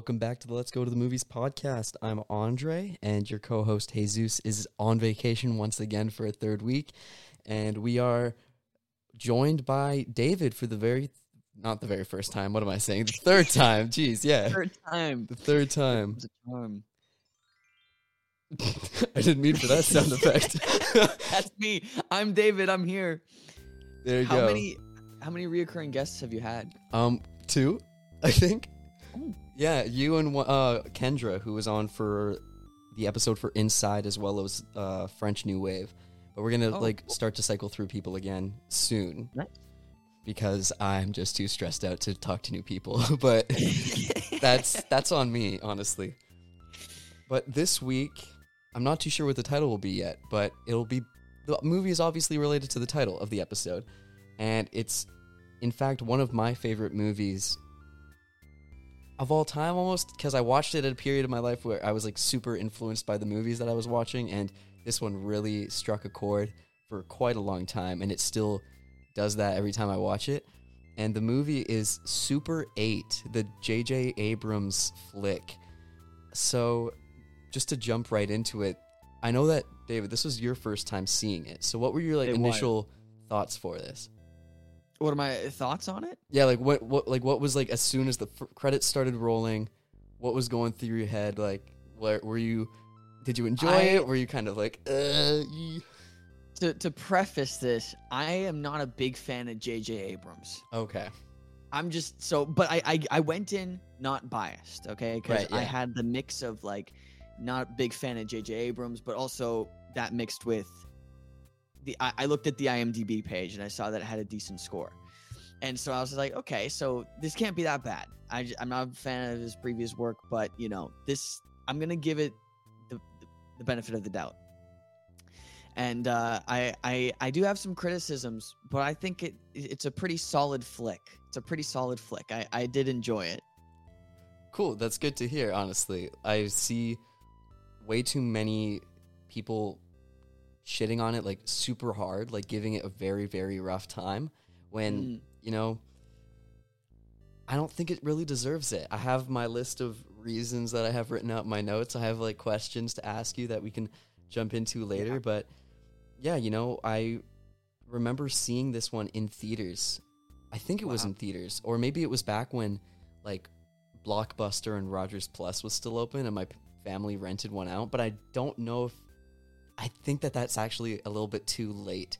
Welcome back to the Let's Go to the Movies podcast. I'm Andre, and your co host Jesus is on vacation once again for a third week. And we are joined by David for the very, not the very first time. What am I saying? The third time. Jeez, yeah. Third time. The third time. I didn't mean for that sound effect. That's me. I'm David. I'm here. there you How go. many how many reoccurring guests have you had? Um, two, I think. Yeah, you and uh Kendra, who was on for the episode for Inside as well as uh French New Wave. But we're gonna Oh, like cool. start to cycle through people again soon Nice. because I'm just too stressed out to talk to new people. but that's that's on me, honestly. But this week, I'm not too sure what the title will be yet, but it'll be the movie is obviously related to the title of the episode, and it's in fact one of my favorite movies of all time almost because I watched it at a period of my life where I was like super influenced by the movies that I was watching and this one really struck a chord for quite a long time and it still does that every time I watch it. And the movie is Super 8, the JJ Abrams flick. So just to jump right into it, I know that David, this was your first time seeing it. So what were your like It was. initial thoughts for this? What are my thoughts on it? Yeah, like what what like what was like as soon as the f- credits started rolling, what was going through your head? Like, where were you? Did you enjoy I- it? Were you kind of like, uh, To to preface this, I am not a big fan of J.J. Abrams. okay, I'm just so, but I I, I went in not biased, okay? Because Right, I had the mix of like not a big fan of J.J. Abrams, but also that mixed with the I, I looked at the IMDb page and I saw that it had a decent score, and so I was like, okay, so this can't be that bad. I, am not a fan of his previous work, but you know this I'm gonna give it the the benefit of the doubt. And uh, I, I I do have some criticisms, but I think it it's a pretty solid flick. It's a pretty solid flick. I, I did enjoy it. cool. That's good to hear. Honestly, I see way too many people shitting on it like super hard, like giving it a very very rough time. When Mm. you know, I don't think it really deserves it. I have my list of reasons that I have written out in my notes. I have like questions to ask you that we can jump into later. Yeah. But yeah, you know, I remember seeing this one in theaters. I think it was in theaters, or maybe it was back when like Blockbuster and Rogers Plus was still open, and my p- family rented one out. But I don't know if I think that that's actually a little bit too late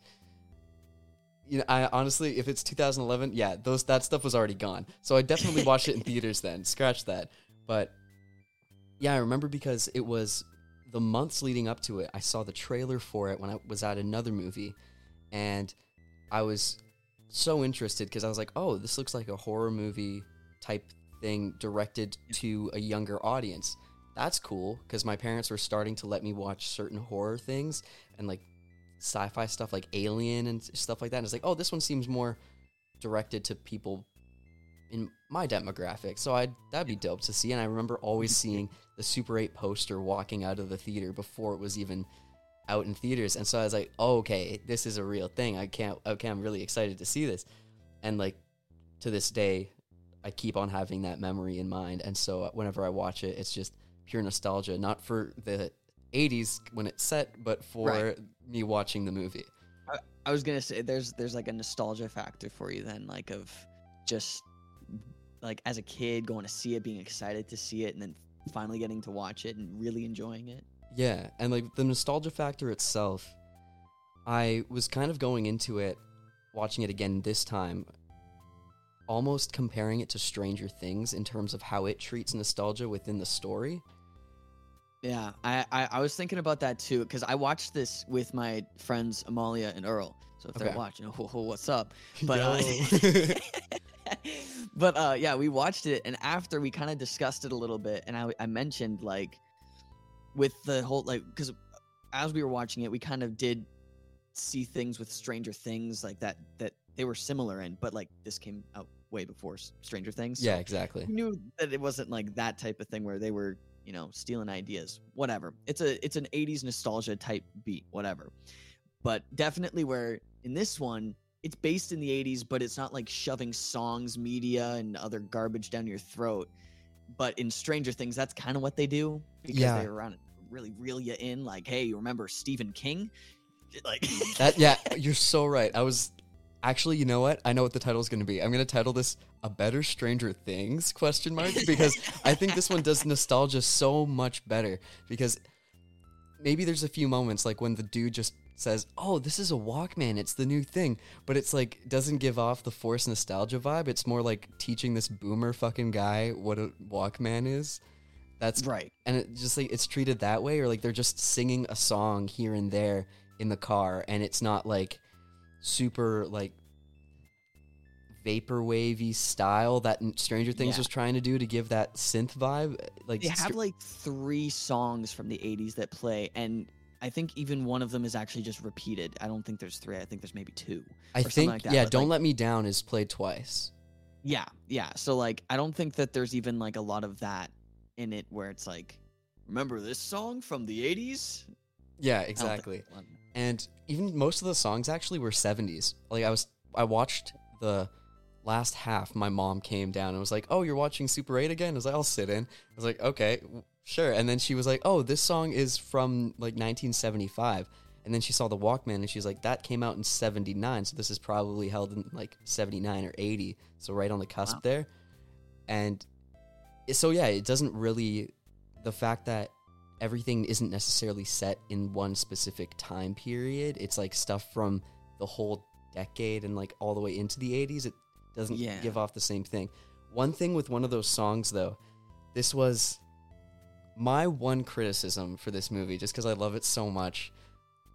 you know, I honestly, if it's 2011, yeah, those that stuff was already gone. So I definitely watched it in theaters then. Scratch that. But yeah, I remember because it was the months leading up to it. I saw the trailer for it when I was at another movie, and I was so interested because I was like, "Oh, this looks like a horror movie type thing directed to a younger audience." That's cool because my parents were starting to let me watch certain horror things and like sci-fi stuff like Alien and stuff like that. And it's like, oh, this one seems more directed to people in my demographic. So I that'd be dope to see. And I remember always seeing the Super 8 poster walking out of the theater before it was even out in theaters. And so I was like, oh, okay, this is a real thing. I can't okay, I'm really excited to see this. And like to this day, I keep on having that memory in mind. And so whenever I watch it, it's just pure nostalgia, not for the 80s when it's set, but for Right. me watching the movie. I was gonna say there's there's like a nostalgia factor for you then, like of just like as a kid going to see it, being excited to see it, and then finally getting to watch it and really enjoying it. Yeah, and like the nostalgia factor itself, I was kind of going into it, watching it again this time, almost comparing it to Stranger Things in terms of how it treats nostalgia within the story. Yeah, I, I, I was thinking about that too because I watched this with my friends Amalia and Earl. So if Okay. they're watching, oh, oh, what's up? But uh, but uh, yeah, we watched it, and after we kind of discussed it a little bit, and I, I mentioned like with the whole like because as we were watching it, we kind of did see things with Stranger Things like that that they were similar in, but like this came out way before Stranger Things. so yeah, exactly. we knew that it wasn't like that type of thing where they were you know stealing ideas whatever it's a it's an 80s nostalgia type beat whatever but definitely where in this one it's based in the 80s but it's not like shoving songs media and other garbage down your throat but in Stranger Things, that's kind of what they do because Yeah. they're around really reel you in. Like, hey, you remember Stephen King? Like That yeah, you're so right. I was actually, you know what? I know what the title is going to be. I'm going to title this "A Better Stranger Things?" question mark because I think this one does nostalgia so much better because maybe there's a few moments like when the dude just says, "Oh, this is a Walkman. It's the new thing." But it's like doesn't give off the forced nostalgia vibe. It's more like teaching this boomer fucking guy what a Walkman is. That's right. and it just like it's treated that way or like they're just singing a song here and there in the car and it's not like super like vaporwavy style that Stranger Things Yeah. was trying to do to give that synth vibe like They Str- have like three songs from the 80s that play, and I think even one of them is actually just repeated. I don't think there's three. I think there's maybe two. I think like yeah but, Don't like- Let Me Down is played twice Yeah, yeah. So like, I don't think that there's even like a lot of that in it where it's like, remember this song from the 80s? yeah I don't think exactly. And even most of the songs actually were 70s like i was i watched the last half my mom came down and was like oh you're watching super 8 again? I was like i'll sit in. I was like okay w- sure. And then she was like oh this song is from like 1975 and then she saw the walkman and she's like that came out in 79 so this is probably held in like 79 or 80 so right on the cusp Wow. there. And so yeah it doesn't really the fact that everything isn't necessarily set in one specific time period. It's like stuff from the whole decade and like all the way into the 80s. It doesn't Yeah. give off the same thing. One thing with one of those songs though, this was my one criticism for this movie just cuz I love it so much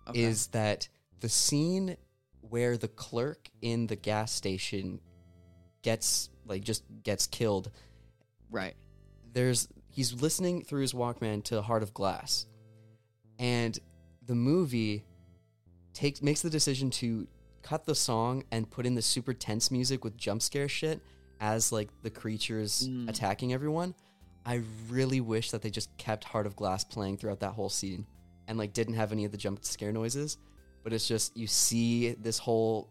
Okay. is that the scene where the clerk in the gas station gets like just gets killed right. there's he's listening through his Walkman to Heart of Glass, and the movie takes makes the decision to cut the song and put in the super tense music with jump scare shit as like the creatures Mm. attacking everyone. I really wish that they just kept Heart of Glass playing throughout that whole scene and like didn't have any of the jump scare noises, but it's just you see this whole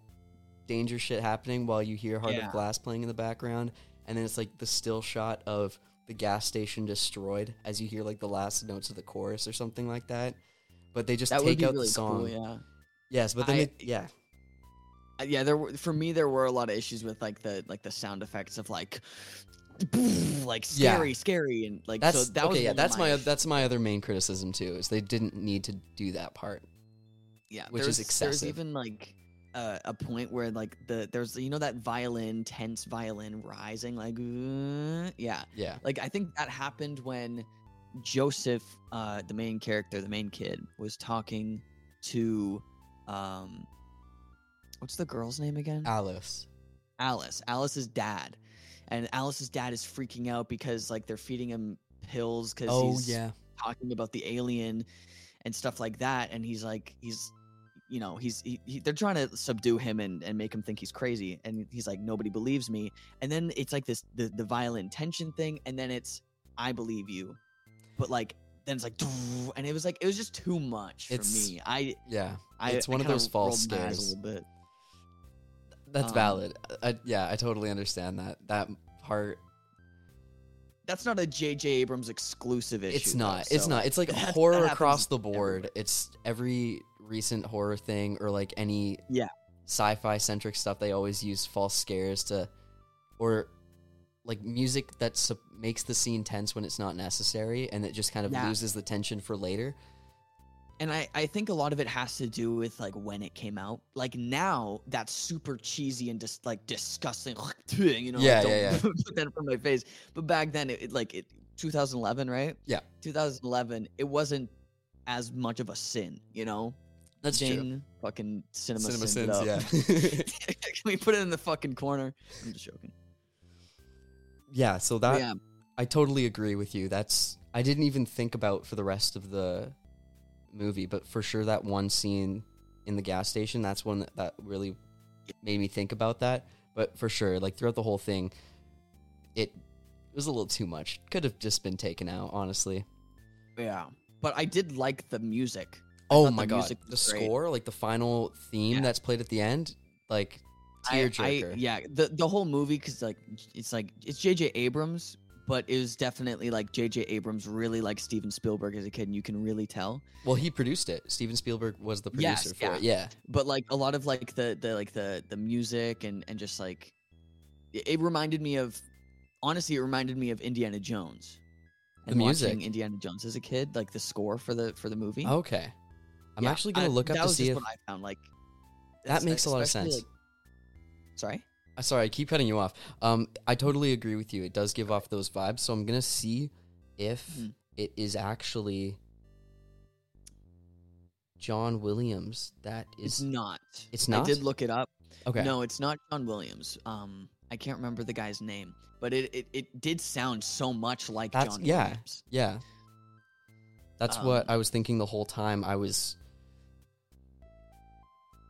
danger shit happening while you hear Heart Yeah. of Glass playing in the background and then it's like the still shot of the gas station destroyed as you hear like the last notes of the chorus or something like that. But they just That take out really the song. cool. Yeah. Yes, but then I- yeah, Uh, yeah there were for me there were a lot of issues with like the like the sound effects of like like Yeah. scary scary and like that's so that was okay. Yeah, that's my my that's my other main criticism too is they didn't need to do that part. yeah which is excessive. there's even like uh, a point where like the there's you know that violin tense violin rising like uh, yeah Yeah, like i think that happened when joseph uh the main character the main kid was talking to um what's the girl's name again Alice. Alice, Alice's dad. And Alice's dad is freaking out because like they're feeding him pills because Oh he's yeah, talking about the alien and stuff like that. And he's like, he's, you know, he's he, he, they're trying to subdue him and, and make him think he's crazy. And he's like, nobody believes me. And then it's like this the the violent tension thing, and then it's I believe you, but like then it's like, and it was like it was just too much for It's- me. I yeah. I It's one of kinda those false scares. a little bit. That's Um, valid. I, yeah, I totally understand that. That part. That's not a J.J. Abrams exclusive issue. It's though, not. It's not. It's like that- horror across the board. everywhere. It's every recent horror thing or like any Yeah. sci-fi centric stuff. They always use false scares to, or like music that sup- makes the scene tense when it's not necessary, and it just kind of Yeah. loses the tension for later. and I, I think a lot of it has to do with like when it came out. Like now, that's super cheesy and just like disgusting. You know, Yeah, like, yeah, don't put that in front of my face. But back then, it, it like it 2011, right? Yeah. 2011. It wasn't as much of a sin, you know. That's true. Fucking cinema, Cinema sins sins, yeah. Can we put it in the fucking corner? I'm just joking. yeah. So that yeah, I totally agree with you. That's I didn't even think about for the rest of the movie, but for sure that one scene in the gas station, that's one that, that really made me think about that. But for sure, like throughout the whole thing, it was a little too much. Could have just been taken out, honestly. yeah. But I did like the music. Oh my the god, the great. score, like the final theme Yeah. that's played at the end, like I- I, tearjerker. yeah, the the whole movie because like it's like it's J.J. Abrams, but it was definitely like J.J. Abrams really like Steven Spielberg as a kid, and you can really tell. Well, he produced it. Steven Spielberg was the producer Yes, for yeah. it. Yeah. But like a lot of like the the like the the music and and just like it, it reminded me of honestly, it reminded me of Indiana Jones. The And music. watching Indiana Jones as a kid, like the score for the for the movie. Okay. I'm Yeah, actually gonna I- look up to see if. what I found. Like That makes a lot of sense. like- sorry. Uh, Sorry, I keep cutting you off. Um, I totally agree with you. It does give off those vibes. So I'm gonna see if Mhm. it is actually John Williams. That is It's not. It's not. I did look it up. okay. No, it's not John Williams. Um, I can't remember the guy's name, but it it, it did sound so much like That's- John yeah. Williams. Yeah. That's what Um, I was thinking the whole time. I was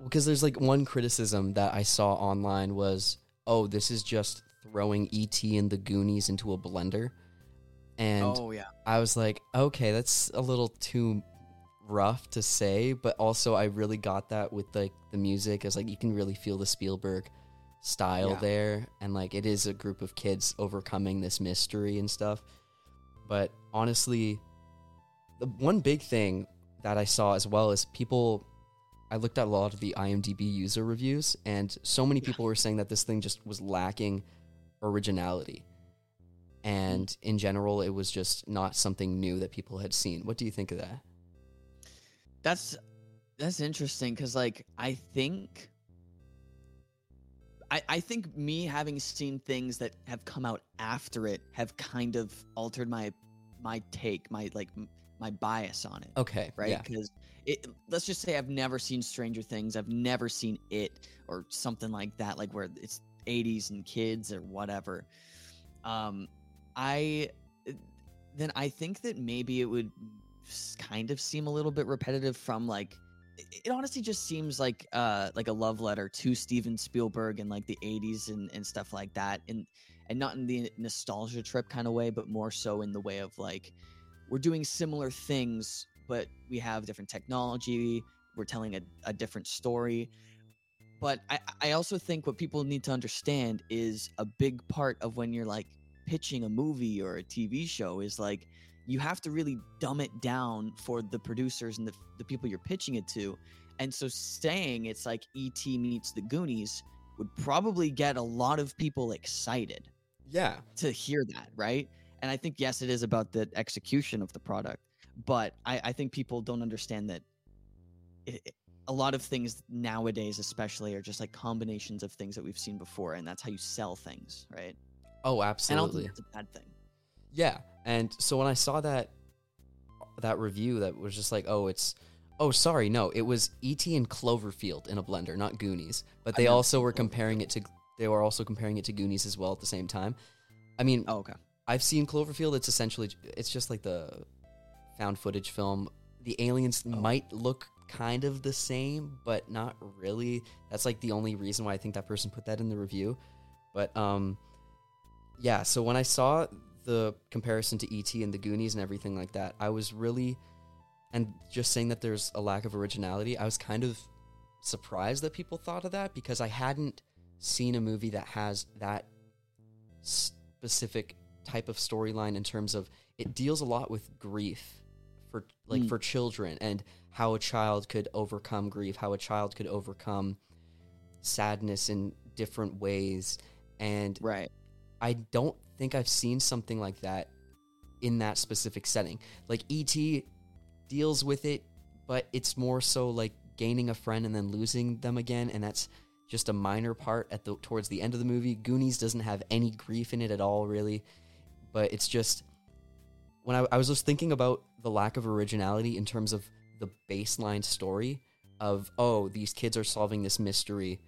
because there's like one criticism that I saw online was, "Oh, this is just throwing ET and the Goonies into a blender." And oh yeah. I was like, "Okay, that's a little too rough to say, but also I really got that with like the music as like you can really feel the Spielberg style Yeah. there and like it is a group of kids overcoming this mystery and stuff. But honestly, the one big thing that I saw as well is people I looked at a lot of the IMDb user reviews and so many people were saying that this thing just was lacking originality. And hmm. in general, it was just not something new that people had seen. What do you think of that? That's that's interesting because like I think I I think me having seen things that have come out after it have kind of altered my my take, my like my bias on it. Okay, right? Yeah. Because it, let's just say I've never seen Stranger Things. I've never seen it or something like that, like where it's 80s and kids or whatever. Um, I then I think that maybe it would kind of seem a little bit repetitive from like it- it honestly just seems like uh like a love letter to Steven Spielberg and like the 80s and, and stuff like that and and not in the nostalgia trip kind of way but more so in the way of like we're doing similar things but we have different technology we're telling a, a different story but I, I also think what people need to understand is a big part of when you're like pitching a movie or a tv show is like you have to really dumb it down for the producers and the, the people you're pitching it to and so saying it's like et meets the goonies would probably get a lot of people excited Yeah. to hear that, right? And I think yes, it is about the execution of the product, but I, I think people don't understand that it, it- a lot of things nowadays, especially, are just like combinations of things that we've seen before, and that's how you sell things, right? Oh, And I don't absolutely. think that's a bad thing. Yeah. And so when I saw that that review that was just like, "Oh, it's Oh, sorry. No, it was E.T. and Cloverfield in a blender, not Goonies. But they also were comparing it to they were also comparing it to Goonies as well at the same time. I mean, Oh, okay. I've seen Cloverfield. It's essentially it's just like the found footage film. The aliens Oh. might look kind of the same, but not really. That's like the only reason why I think that person put that in the review. But um yeah, so when I saw the comparison to ET and the Goonies and everything like that, I was really and just saying that there's a lack of originality, I was kind of surprised that people thought of that because I hadn't seen a movie that has that specific type of storyline in terms of it deals a lot with grief for like Mm. for children and how a child could overcome grief, how a child could overcome sadness in different ways and Right. I don't think I've seen something like that in that specific setting. Like ET deals with it, but it's more so like gaining a friend and then losing them again, and that's just a minor part at the towards the end of the movie. Goonies doesn't have any grief in it at all, really, but it's just when I, I was just thinking about the lack of originality in terms of the baseline story of oh these kids are solving this mystery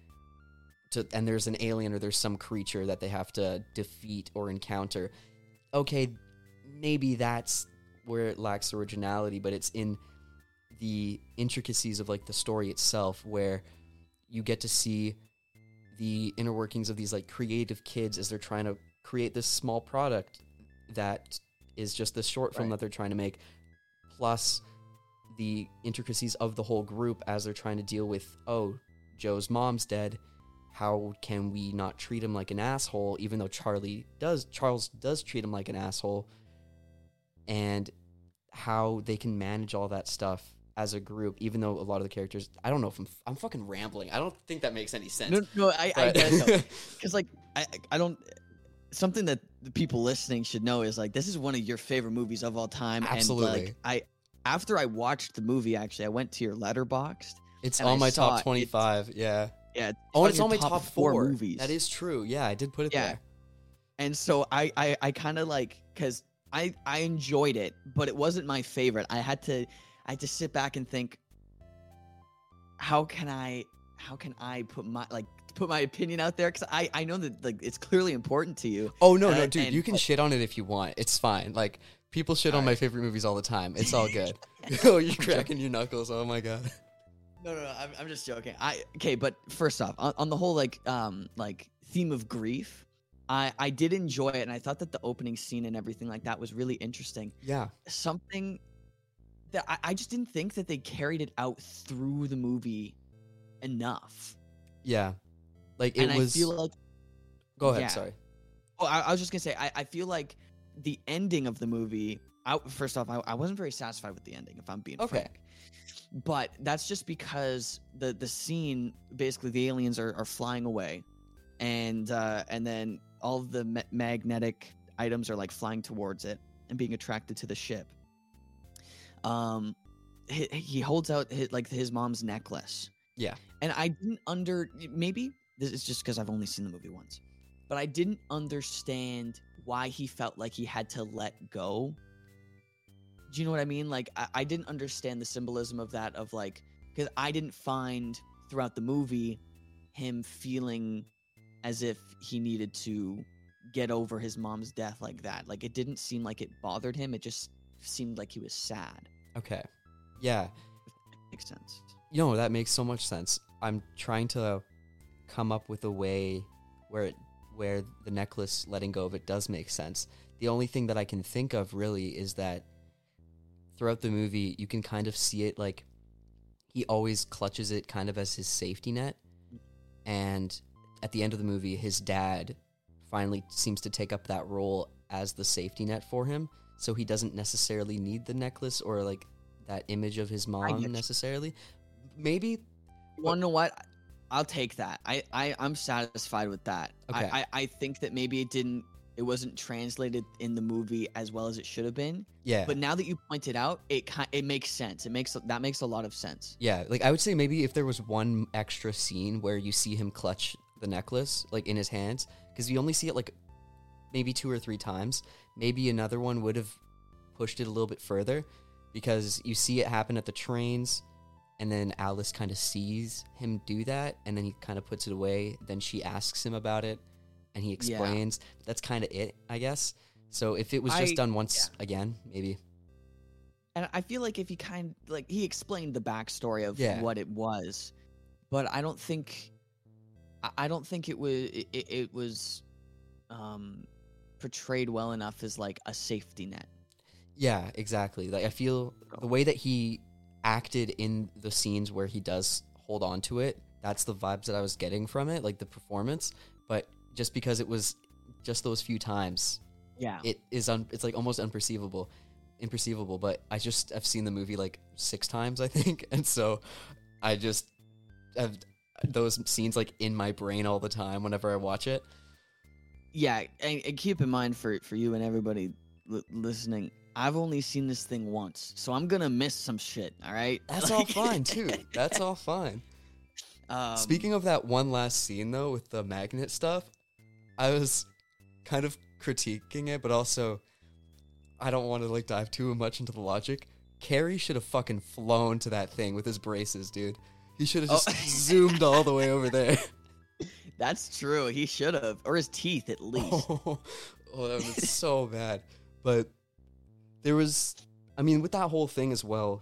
to and there's an alien or there's some creature that they have to defeat or encounter. Okay maybe that's where it lacks originality but it's in the intricacies of like the story itself where you get to see the inner workings of these like creative kids as they're trying to create this small product that is just the short film Right. that they're trying to make plus the intricacies of the whole group as they're trying to deal with oh joe's mom's dead how can we not treat him like an asshole even though Charlie does Charles does treat him like an asshole and how they can manage all that stuff as a group even though a lot of the characters I don't know if I'm I'm fucking rambling. I don't think that makes any sense. No, no, I, I it because like I, I- I don't. Something that the people listening should know is like this is one of your favorite movies of all time. And Absolutely. like I, after I watched the movie, actually, I went to your Letterboxd. it's and I on my top 25. Yeah. Yeah. Oh, on it's on my top top, four four movies. That is true. Yeah, I did put it Yeah. there. and so I, I, I kind of like because I, I enjoyed it, but it wasn't my favorite. I had to, I had to sit back and think, how can I, how can I put my like put my opinion out there? Because I, I know that like it's clearly important to you. Oh no, Uh, no, dude, and- you can shit on it if you want. It's fine. Like people shit on my favorite movies all the time. It's all good. oh, you're cracking your knuckles. Oh my god. No, no, no I'm, I'm just joking. I okay, but first off, on, on the whole like um like theme of grief, I I did enjoy it, and I thought that the opening scene and everything like that was really interesting. Yeah. Something that I, I just didn't think that they carried it out through the movie enough. Yeah. Like it and was I feel like Go ahead, yeah. sorry. oh, I, I was just gonna say I, I feel like the ending of the movie. I, first off, I, I wasn't very satisfied with the ending, if I'm being Okay. frank. But that's just because the the scene, basically, the aliens are, are flying away, and uh, and then all the ma- magnetic items are like flying towards it and being attracted to the ship. Um, he, he holds out his, like his mom's necklace. Yeah. And I didn't under maybe this is just because I've only seen the movie once, but I didn't understand why he felt like he had to let go. Do you know what I mean? Like I, I didn't understand the symbolism of that of like because I didn't find throughout the movie him feeling as if he needed to get over his mom's death like that. Like it didn't seem like it bothered him. It just seemed like he was sad. Okay. Yeah. Makes sense. You know, that makes so much sense. I'm trying to come up with a way where it where the necklace letting go of it does make sense. The only thing that I can think of really is that throughout the movie you can kind of see it like he always clutches it kind of as his safety net and at the end of the movie his dad finally seems to take up that role as the safety net for him so he doesn't necessarily need the necklace or like that image of his mom necessarily maybe You want to know what? I'll take that. I, I I'm satisfied with that. Okay. I, I I think that maybe it didn't. It wasn't translated in the movie as well as it should have been. yeah But now that you pointed out, it it makes sense. It makes that makes a lot of sense. Yeah, like I would say maybe if there was one extra scene where you see him clutch the necklace like in his hands, because you only see it like maybe two or three times. Maybe another one would have pushed it a little bit further, because you see it happen at the trains, and then Alice kind of sees him do that, and then he kind of puts it away. Then she asks him about it, and he explains. That's kind of it, I guess. So if it was just I- done once again, maybe. And I feel like if he kind like he explained the backstory of Yeah. what it was, but I don't think I- don't think it was it, it was um portrayed well enough as like a safety net. Yeah, exactly. Like I feel the way that he acted in the scenes where he does hold on to it, that's the vibes that I was getting from it, like the performance. But just because it was just those few times, Yeah. it is un- it's like almost unperceivable, imperceivable. But I just I've seen the movie like six times, I think, and so I just have those scenes like in my brain all the time whenever I watch it. yeah and, and keep in mind for for you and everybody li- listening i've only seen this thing once so i'm gonna miss some shit all right That's all fine too. That's all fine. um, Speaking of that one last scene though with the magnet stuff, I was kind of critiquing it, but also I don't want to like dive too much into the logic. Cary should have fucking flown to that thing with his braces, dude. He should have Oh. just zoomed all the way over there. that's true he should have or his teeth at least Oh, oh, that was so bad. But there was, I mean, with that whole thing as well.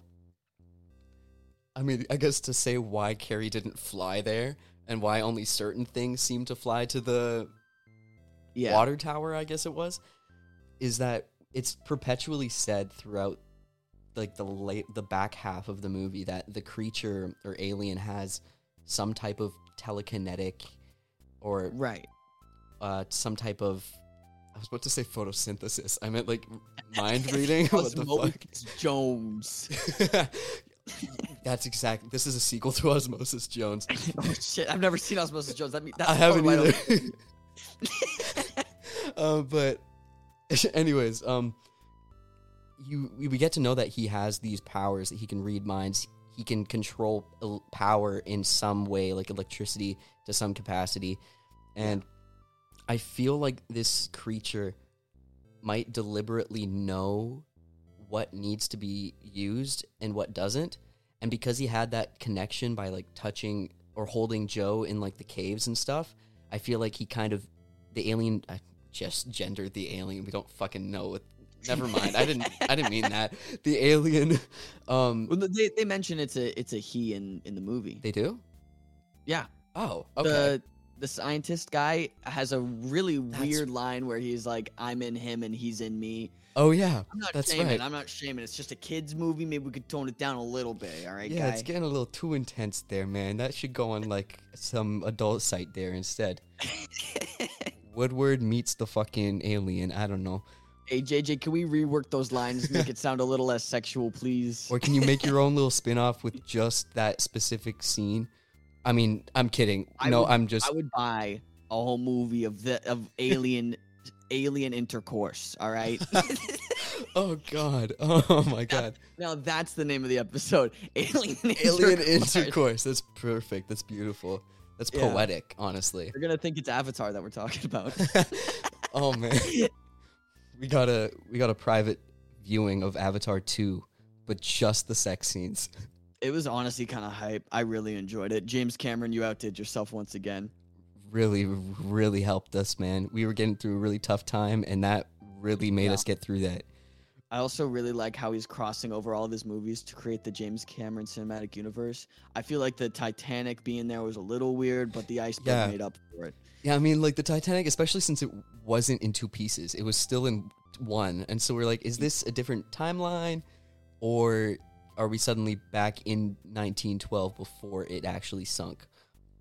I mean, I guess to say why Cary didn't fly there and why only certain things seem to fly to the yeah water tower, I guess it was, is that it's perpetually said throughout like the late the back half of the movie that the creature or alien has some type of telekinetic or Right. uh, some type of. I was about to say photosynthesis. I meant like mind reading. what the fuck? Jones. That's exactly. This is a sequel to Osmosis Jones. oh shit! I've never seen Osmosis Jones. That I haven't either. um, but, anyways, um, you we we get to know that he has these powers that he can read minds. He can control el- power in some way, like electricity to some capacity, and I feel like this creature might deliberately know what needs to be used and what doesn't. And because he had that connection by like touching or holding Joe in like the caves and stuff, I feel like he kind of the alien I just gendered the alien. We don't fucking know what never mind. I didn't I didn't mean that. The alien um Well, they they mention it's a it's a he in in the movie. they do? yeah. Oh, okay. The the scientist guy has a really That's- weird line where he's like, "I'm in him and he's in me." oh yeah. I'm not That's shaming. right. I'm not shaming. It's just a kids movie. Maybe we could tone it down a little bit. All right, Yeah, guy. it's getting a little too intense there, man. That should go on like some adult site there instead. Woodward meets the fucking alien. I don't know. hey JJ, can we rework those lines? Make it sound a little less sexual, please. Or can you make your own little spin off with just that specific scene? I mean, I'm kidding. I no, would- I'm just I would buy a whole movie of the of alien alien intercourse. All right. Oh god. Oh my god. now that's the name of the episode. Alien Alien intercourse. intercourse. That's perfect. That's beautiful. That's Yeah. poetic, honestly. They're gonna think it's Avatar that we're talking about. oh man. We got a we got a private viewing of Avatar 2, but just the sex scenes. It was honestly kind of hype. I really enjoyed it. James Cameron, you outdid yourself once again. Really, really helped us, man. We were getting through a really tough time, and that really made Yeah. us get through that. I also really like how he's crossing over all of his movies to create the James Cameron cinematic universe. I feel like the Titanic being there was a little weird, but the iceberg Yeah. made up for it. Yeah, I mean, like the Titanic, especially since it wasn't in two pieces, it was still in one. And so we're like, is mm. this a different timeline? Or are we suddenly back in 1912 before it actually sunk?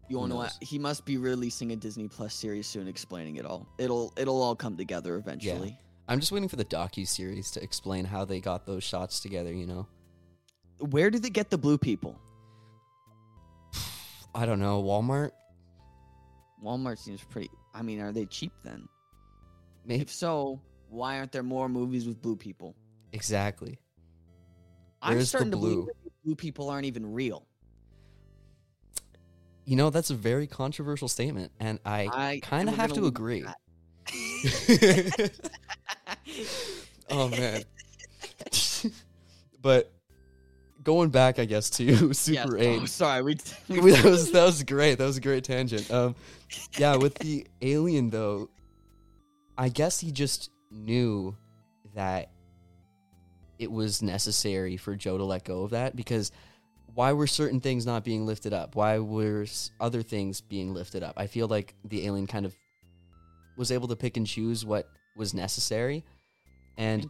You wanna know what? He must be releasing a Disney Plus series soon, explaining it all. It'll it'll all come together eventually. I'm just waiting for the docu series to explain how they got those shots together. You know, Where did they get the blue people? I don't know. Walmart, Walmart seems pretty. I mean, are they cheap then? maybe If so, why aren't there more movies with blue people? exactly. I'm Where's starting to believe blue? that blue people aren't even real. You know, that's a very controversial statement, and I I kind of have gonna agree. oh man. but going back, I guess to Super Yes. Eight. Oh, sorry, we. We- that was that was great. That was a great tangent. Um, yeah, with the alien though, I guess he just knew that it was necessary for Joe to let go of that because why were certain things not being lifted up? Why were other things being lifted up? I feel like the alien kind of was able to pick and choose what was necessary, and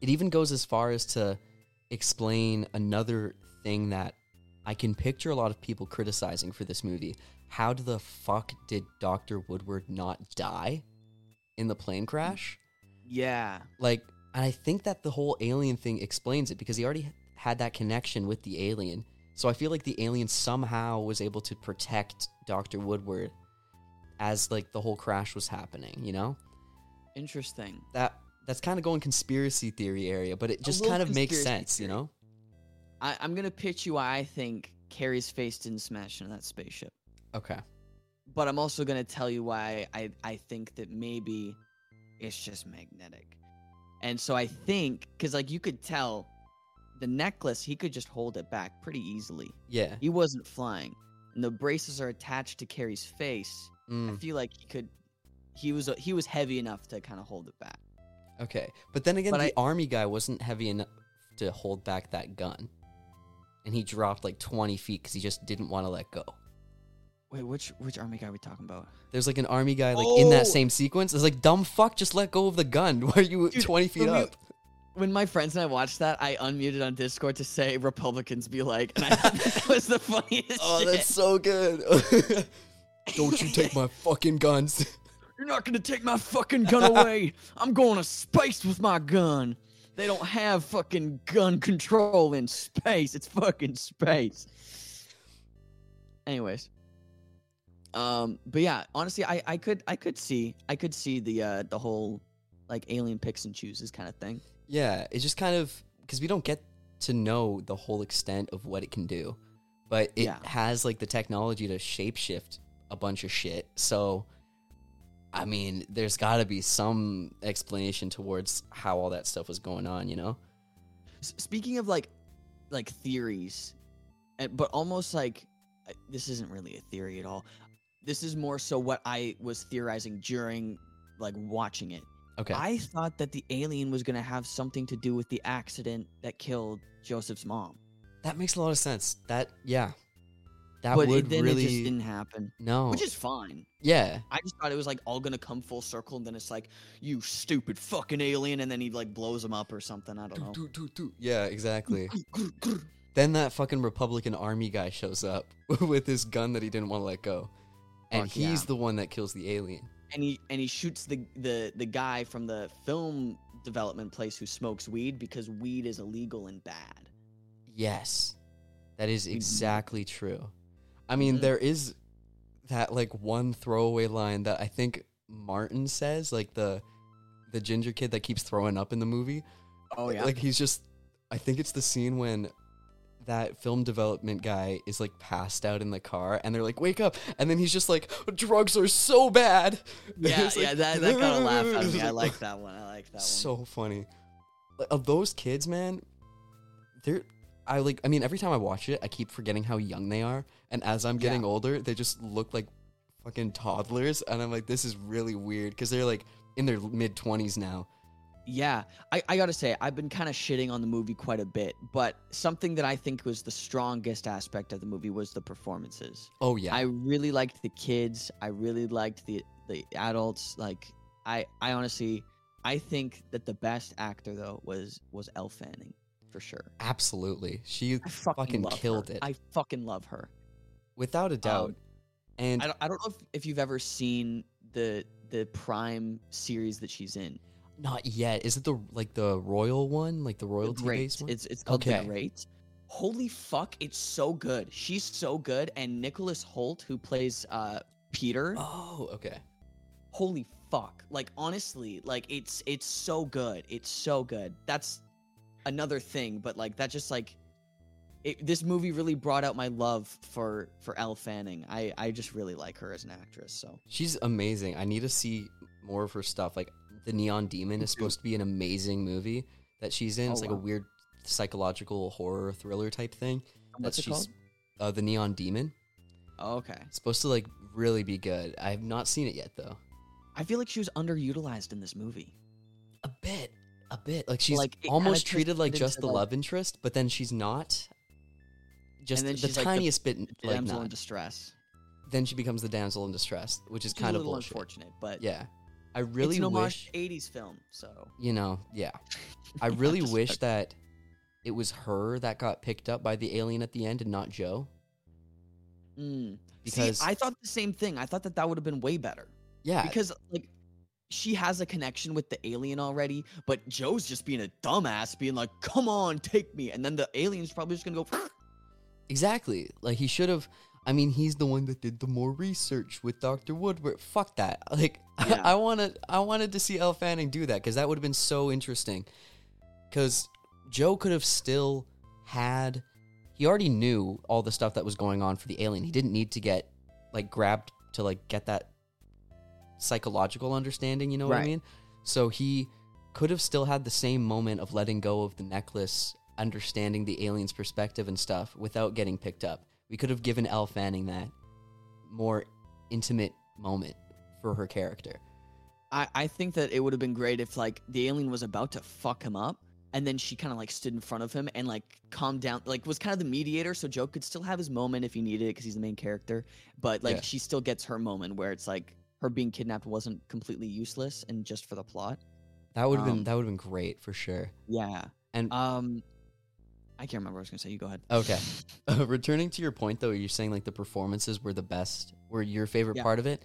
it even goes as far as to explain another thing that I can picture a lot of people criticizing for this movie. How the fuck did Dr. Woodward not die in the plane crash? Yeah. Like, and I think that the whole alien thing explains it because he already had that connection with the alien. So I feel like the alien somehow was able to protect Dr. Woodward as like the whole crash was happening, you know? Interesting. That that's kind of going conspiracy theory area, but it just kind of makes sense, you know? I, I'm gonna pitch you why I think Cary's face didn't smash into that spaceship, Okay. but I'm also gonna tell you why I I think that maybe it's just magnetic, and so I think because like you could tell the necklace he could just hold it back pretty easily. Yeah. He wasn't flying, and the braces are attached to Cary's face. I Mm, feel like he could. He was he was heavy enough to kind of hold it back. okay. But then again, But the I- army guy wasn't heavy enough to hold back that gun. And he dropped like 20 feet because he just didn't want to let go. Wait, which which army guy are we talking about? There's like an army guy like in that Oh! same sequence. It's like, dumb fuck, just let go of the gun. Why are you Dude, 20 feet when we- up? When my friends and I watched that, I unmuted on Discord to say Republicans be like, and I thought that, that was the funniest Oh, shit. that's so good. Don't you take my fucking guns. You're not gonna take my fucking gun away. I'm going to space with my gun. They don't have fucking gun control in space. It's fucking space. Anyways. Um, but yeah, honestly, I, I could I could see I could see the uh the whole like alien picks and chooses kind of thing. Yeah, it's just kind of because we don't get to know the whole extent of what it can do, but it Yeah. has like the technology to shapeshift a bunch of shit. So, I mean, there's got to be some explanation towards how all that stuff was going on. You know? S- speaking of like like theories and, but almost like this isn't really a theory at all this is more so what i was theorizing during like watching it Okay. i thought that the alien was going to have something to do with the accident that killed joseph's mom that makes a lot of sense. That yeah, that but would it, then really it just didn't happen no. which is fine yeah, i just thought it was like all going to come full circle and then it's like you stupid fucking alien and then he like blows him up or something i don't know Do, do, do. yeah, exactly. then that fucking Republican army guy shows up with his gun that he didn't want to let go, and Fuck he's yeah. the one that kills the alien. and he and he shoots the the the guy from the film development place who smokes weed because weed is illegal and bad. Yes, that is Mhm. exactly true. I mean, Mhm. there is that like one throwaway line that I think Martin says, like the the ginger kid that keeps throwing up in the movie. Oh yeah. like he's just. I think it's the scene when that film development guy is like passed out in the car, and they're like, "Wake up!" And then he's just like, "Drugs are so bad." yeah, It's yeah. That that got a laugh out of me. I like that one. I like that one. so funny. Of those kids, man, they're I like I mean every time I watch it, I keep forgetting how young they are, and as I'm getting Yeah. older, they just look like fucking toddlers, and I'm like, this is really weird because they're like in their mid twenties now. Yeah, I, I gotta say, I've been kind of shitting on the movie quite a bit, but something that I think was the strongest aspect of the movie was the performances. Oh yeah, I really liked the kids. I really liked the the adults. Like I I honestly I think that the best actor though was was Elle Fanning for sure. absolutely. She I fucking, Fucking killed her. it. I fucking love her. without a doubt, Um, and I don't, I don't know if, if you've ever seen the the Prime series that she's in. Not yet. Is it the like the royal one, like the royalty based one? It's it's called Okay. The Great. Holy fuck! It's so good. She's so good, and Nicholas Hoult, who plays uh Peter. oh, okay. holy fuck like honestly like it's it's so good it's so good that's another thing but like that just like it, this movie really brought out my love for for Elle Fanning. I I just really like her as an actress. So She's amazing. I need to see more of her stuff. Like the Neon Demon is supposed to be an amazing movie that she's in. Oh, it's like wow. a weird psychological horror thriller type thing. what's that it she's called? uh, the Neon Demon. Oh, okay. It's supposed to like really be good. I have not seen it yet though. I feel like she was underutilized in this movie. A bit, a bit. Like she's Like, almost treated like just the like- love interest, but then she's not. Just the she's, like, the tiniest bit, like Damsel in not. distress. Then she becomes the damsel in distress, which is is kind a of bullshit. unfortunate, but Yeah, I really it's an wish. 80s film. So you know, yeah. I really wish that it was her that got picked up by the alien at the end and not Joe. Mm. Because See, I thought the same thing. I thought that that would have been way better. yeah, because like she has a connection with the alien already, but Joe's just being a dumbass, being like, "Come on, take me," and then the alien's probably just gonna go. exactly. Like he should have. I mean, he's the one that did the more research with Doctor Woodward. Fuck that. Like Yeah. I wanted, I wanted to see Elle Fanning do that because that would have been so interesting. Because Joe could have still had. He already knew all the stuff that was going on for the alien. He didn't need to get like grabbed to like get that psychological understanding, you know what I mean? So he could have still had the same moment of letting go of the necklace, understanding the alien's perspective and stuff without getting picked up. We could have given Elle Fanning that more intimate moment for her character. I I think that it would have been great if like the alien was about to fuck him up. And then she kind of like stood in front of him and like calmed down, like was kind of the mediator, so Joe could still have his moment if he needed it because he's the main character. But like Yeah. she still gets her moment where it's like her being kidnapped wasn't completely useless and just for the plot. That would have been Um, that would have been great for sure. Yeah. And Um I can't remember what I was gonna say. You go ahead. Okay. Uh, returning to your point though, you're saying like the performances were the best, were your favorite Yeah. part of it.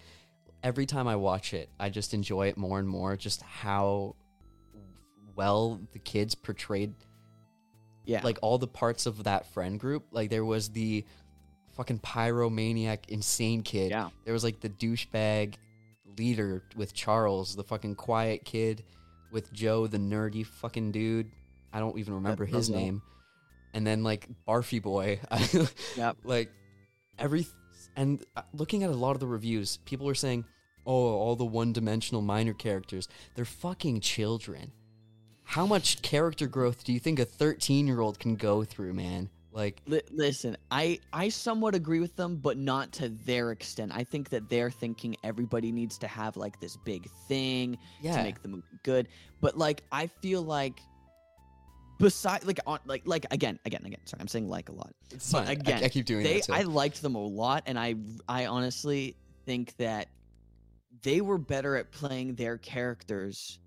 Every time I watch it, I just enjoy it more and more. Just how well the kids portrayed Yeah. like all the parts of that friend group. Like there was the fucking pyromaniac insane kid. Yeah. There was like the douchebag leader with Charles, the fucking quiet kid with Joe, the nerdy fucking dude. I don't even remember his Russell. name. And then like Barfy Boy. Yep. Like every and uh, looking at a lot of the reviews, people are saying, "Oh, all the one-dimensional minor characters, they're fucking children." How much character growth do you think a 13-year-old can go through, man? Like Li- listen, I I somewhat agree with them, but not to their extent. I think that they're thinking everybody needs to have like this big thing yeah. to make the movie good. But like, I feel like beside like on like like again again again. Sorry, I'm saying like a lot. It's But fine. I- again, I, keep doing They that too. I liked them a lot, and I I honestly think that they were better at playing their characters.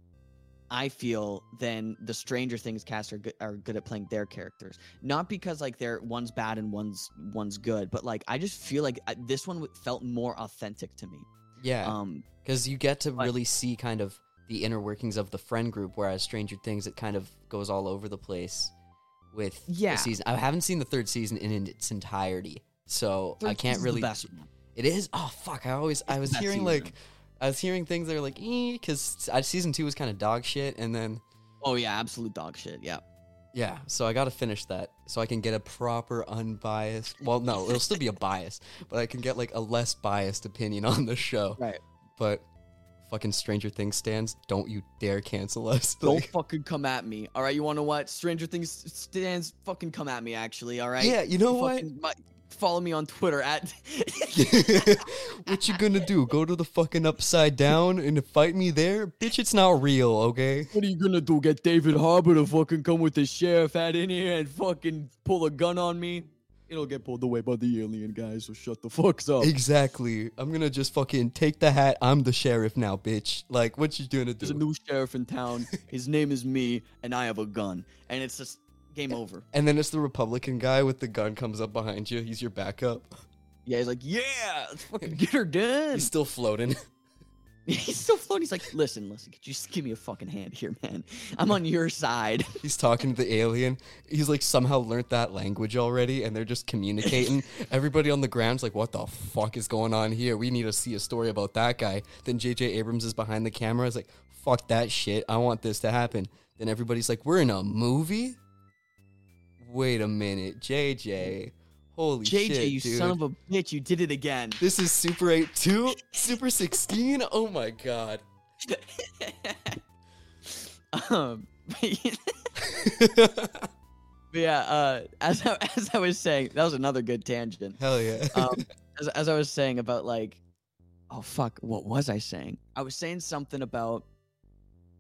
I feel than the Stranger Things cast are good, are good at playing their characters. Not because like they're one's bad and one's one's good, but like I just feel like I, this one felt more authentic to me. yeah. Um, because you get to But- really see kind of the inner workings of the friend group whereas stranger things it kind of goes all over the place with Yeah. the season i haven't seen the third season in its entirety so i can't really it is oh fuck i always i was hearing season. like i was hearing things that are like eh, because season two was kind of dog shit and then Oh yeah, absolute dog shit. Yeah. yeah so i gotta finish that so i can get a proper unbiased well no it'll still be a bias but i can get like a less biased opinion on the show Right. but fucking stranger things stands don't you dare cancel us Don't Like- fucking come at me. All right, you want to what? Stranger Things stands fucking come at me actually, all right? Yeah, you know what? My- follow me on Twitter at what you gonna do? Go to the fucking upside down and fight me there? Bitch, it's not real, okay? What are you gonna do? Get David Harbour to fucking come with the sheriff hat in here and fucking pull a gun on me? It'll get pulled away by the alien guys, so shut the fucks up. Exactly. I'm gonna just fucking take the hat. I'm the sheriff now, bitch. Like, what you doing to There's a new sheriff in town. His name is me, and I have a gun. And it's just game over. And then it's the Republican guy with the gun comes up behind you. He's your backup. Yeah, he's like, yeah, let's fucking get her done. He's still floating. He's still floating. He's like, listen, listen, could you just give me a fucking hand here, man? I'm on your side. He's talking to the alien. He's like somehow learned that language already, and they're just communicating. Everybody on the ground's like, "What the fuck is going on here? We need to see a story about that guy." Then J.J. Abrams is behind the camera. Is like, "Fuck that shit! I want this to happen." Then everybody's like, "We're in a movie." Wait a minute, JJ. Holy JJ, shit, you dude. son of a bitch, you did it again. this is Super 8 2? Super 16? Oh my god. um, but yeah, uh, as I, as I was saying, that was another good tangent. Hell yeah. Um, as, as I was saying about like, oh fuck, what was I saying? I was saying something about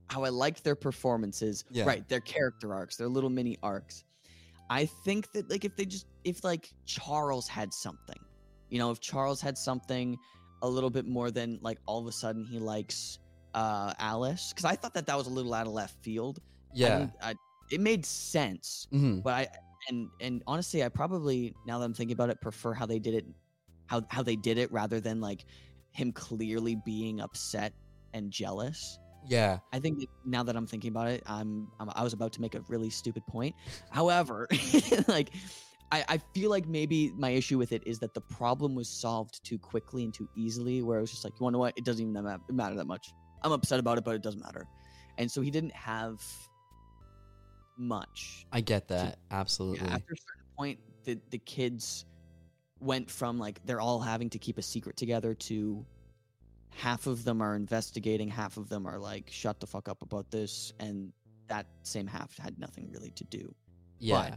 how I liked their performances. Yeah. Right, their character arcs, their little mini arcs. I think that like if they just if like Charles had something, you know, if Charles had something a little bit more than like all of a sudden he likes uh Alice, because I thought that that was a little out of left field. Yeah. didn't- I, it made sense hmm but I and and honestly, I probably now that I'm thinking about it, prefer how they did it, how how they did it rather than like him clearly being upset and jealous. Yeah. I think that now that I'm thinking about it, I'm, I'm I was about to make a really stupid point. However, like I, I feel like maybe my issue with it is that the problem was solved too quickly and too easily, where it was just like, you want to know what? It doesn't even ma- matter that much. I'm upset about it, but it doesn't matter. And so he didn't have much I get that. yeah, Absolutely. after a certain point, the the kids went from like they're all having to keep a secret together to half of them are investigating, half of them are like shut the fuck up about this, and that same half had nothing really to do. yeah.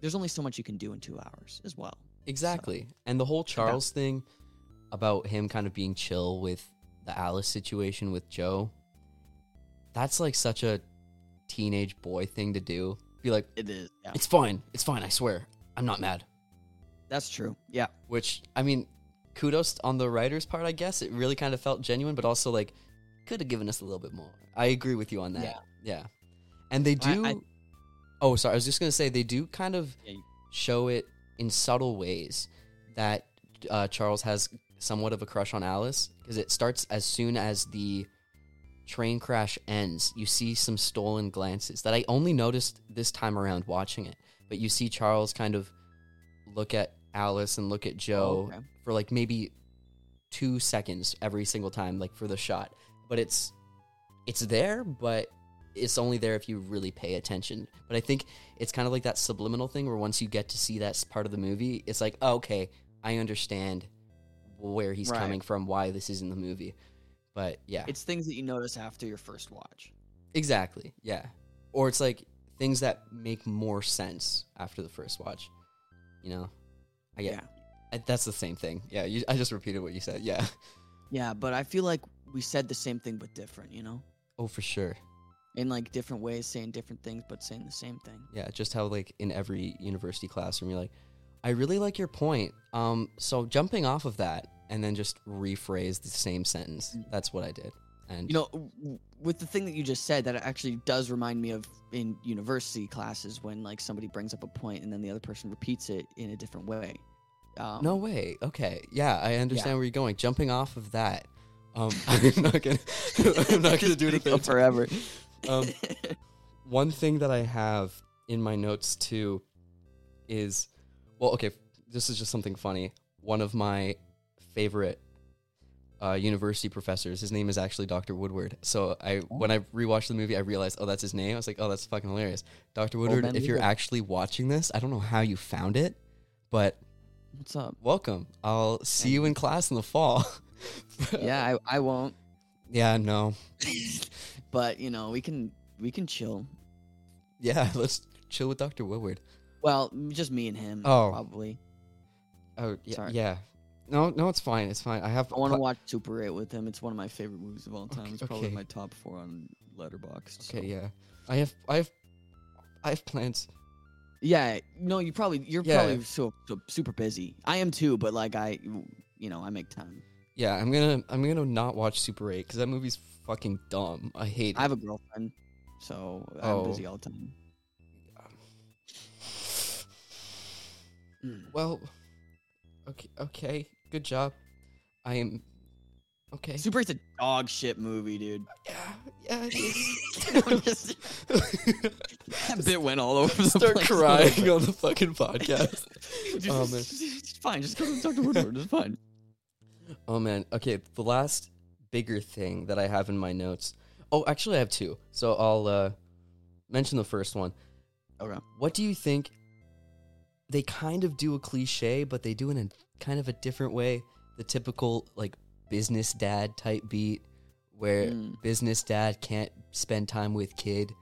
There's only so much you can do in two hours as well. Exactly. And the whole Charles thing about him kind of being chill with the Alice situation with Joe, that's like such a teenage boy thing to do. Be like, It is. Yeah, it's fine. It's fine. I swear. I'm not mad. that's true. Yeah, Which, I mean, kudos on the writer's part, I guess. It really kind of felt genuine, but also like could have given us a little bit more. I agree with you on that. Yeah. Yeah. And they I- do. I- Oh, sorry. I was just gonna say they do kind of Yeah, you- show it in subtle ways that uh, Charles has somewhat of a crush on Alice because it starts as soon as the train crash ends. You see some stolen glances that I only noticed this time around watching it. But you see Charles kind of look at Alice and look at Joe Oh, okay. for like maybe two seconds every single time, like for the shot. But it's it's there, but it's only there if you really pay attention. But I think it's kind of like that subliminal thing where once you get to see that part of the movie, it's like, oh, okay, I understand where he's Right. coming from, why this is in the movie. But yeah, It's things that you notice after your first watch. exactly, yeah. Or it's like things that make more sense after the first watch. You know, I get Yeah. I, that's the same thing. Yeah, you, I just repeated what you said. Yeah. Yeah, but I feel like we said the same thing but different, you know? Oh, for sure. In like different ways, saying different things but saying the same thing. Yeah, just how like in every university classroom you're like, I really like your point. Um, so jumping off of that and then just rephrase the same sentence. Mm. That's what I did. And You know, with the thing that you just said, that actually does remind me of in university classes when like somebody brings up a point and then the other person repeats it in a different way. Um, no way. Okay, yeah, I understand where you're going. Jumping off of that, um, I'm not gonna, I'm not gonna do it a Go third time. forever. Um, one thing that I have in my notes too is, well, okay, this is just something funny. One of my favorite uh, university professors, his name is actually Dr. Woodward. So I, when I rewatched the movie, I realized, oh, that's his name. I was like, oh, that's fucking hilarious. Dr. Woodward, if you're Woodward. actually watching this, I don't know how you found it, but What's up? welcome. I'll see you in class in the fall. Yeah, I, I won't. yeah, no. but you know, we can we can chill. Yeah, let's chill with Dr. Woodward. Well, just me and him. Oh. probably. Oh, yeah. Sorry. yeah. No, no, it's fine. It's fine. I have. I want to pl- watch Super 8 with him. It's one of my favorite movies of all time. Okay, it's probably okay. my top four on Letterboxd. Okay, so- yeah. I have. I have. I have plans. Yeah, no, you probably you're Yeah. probably so, so super busy. I am too, but like I, you know, I make time. Yeah, I'm gonna. I'm gonna not watch Super Eight because that movie's fucking dumb. I hate. I have a girlfriend, so I'm Oh. busy all the time. Well. Okay. Okay. Good job. I am. Okay. Super 8's a dog shit movie, dude. Yeah. Yeah. I'm just- that bit went all over the Start place. crying on the fucking podcast. Just- Oh, man. It's fine. Just go talk to Woodward. It's fine. Oh man. Okay, the last bigger thing that I have in my notes. Oh, actually I have two. So I'll uh mention the first one. Okay. What do you think they kind of do a cliche, but they do it in kind of a different way? The typical like business dad type beat where Mm. business dad can't spend time with kid,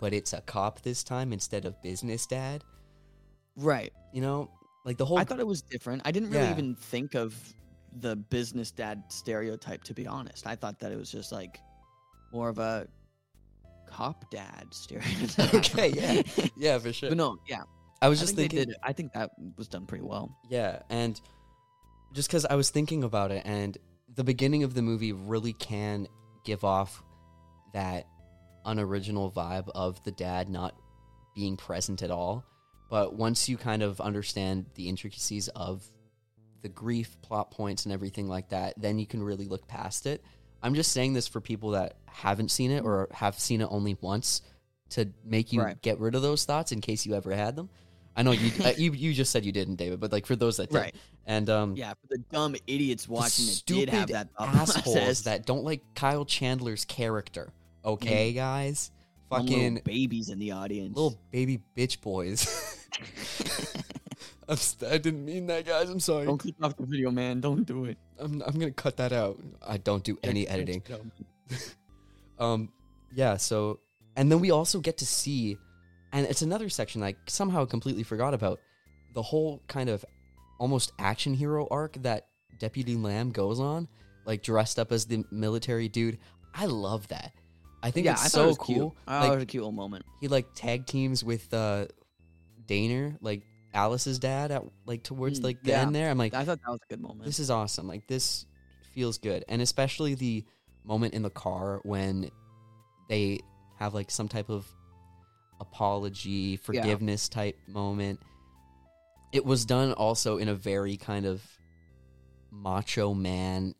but it's a cop this time instead of business dad. Right. You know? Like the whole I thought it was different. I didn't really Yeah. even think of the business dad stereotype, to be honest. I thought that it was just like more of a cop dad stereotype. Okay, yeah. Yeah, for sure. But no, yeah. I was I just think thinking did. I think that was done pretty well. Yeah, and just because I was thinking about it, and the beginning of the movie really can give off that unoriginal vibe of the dad not being present at all. But once you kind of understand the intricacies of the grief, plot points, and everything like that, then you can really look past it. I'm just saying this for people that haven't seen it or have seen it only once to make you Right. get rid of those thoughts in case you ever had them. I know you uh, you you just said you didn't, David, but like for those that did, Right. and um, Yeah, for the dumb idiots watching stupid did have that assholes process. that don't like Kyle Chandler's character. Okay, guys, fucking babies in the audience. little baby bitch boys. I'm st- I didn't mean that, guys. I'm sorry. Don't click off the video, man. Don't do it. I'm I'm gonna cut that out. I don't do any editing. Um, yeah. So, and then we also get to see, and it's another section I somehow completely forgot about. The whole kind of almost action hero arc that Deputy Lamb goes on, like dressed up as the military dude. I love that. I think yeah, it's I so it cool. Cute. I thought it was a cute little moment. he like tag teams with uh Dainard, like Alice's dad at like towards Mm, like the yeah. end there. I'm like, I thought that was a good moment. this is awesome. Like this feels good, and especially the moment in the car when they have like some type of apology, forgiveness type moment. It was done also in a very kind of macho man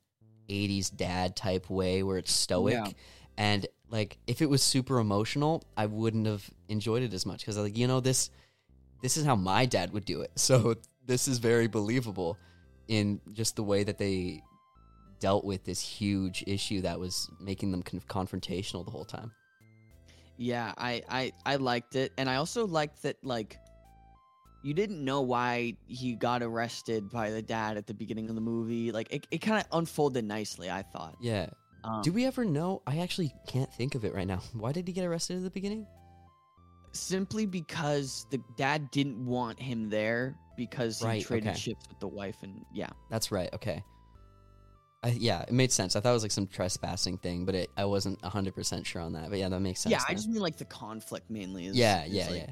80s dad type way where it's stoic Yeah. and like if it was super emotional i wouldn't have enjoyed it as much because like you know this this is how my dad would do it so this is very believable in just the way that they dealt with this huge issue that was making them con- confrontational the whole time Yeah, I, I I liked it, and I also liked that like you didn't know why he got arrested by the dad at the beginning of the movie. Like it, it kind of unfolded nicely. I thought. yeah Um, do we ever know i actually can't think of it right now why did he get arrested at the beginning simply because the dad didn't want him there because he Right, traded okay. ships with the wife, and yeah, That's right. Okay. I, yeah, it made sense. I thought it was like some trespassing thing, but it, I wasn't 100% sure on that. But yeah, that makes sense. yeah. I now. just mean like the conflict mainly. Is, yeah, is, yeah, like, yeah.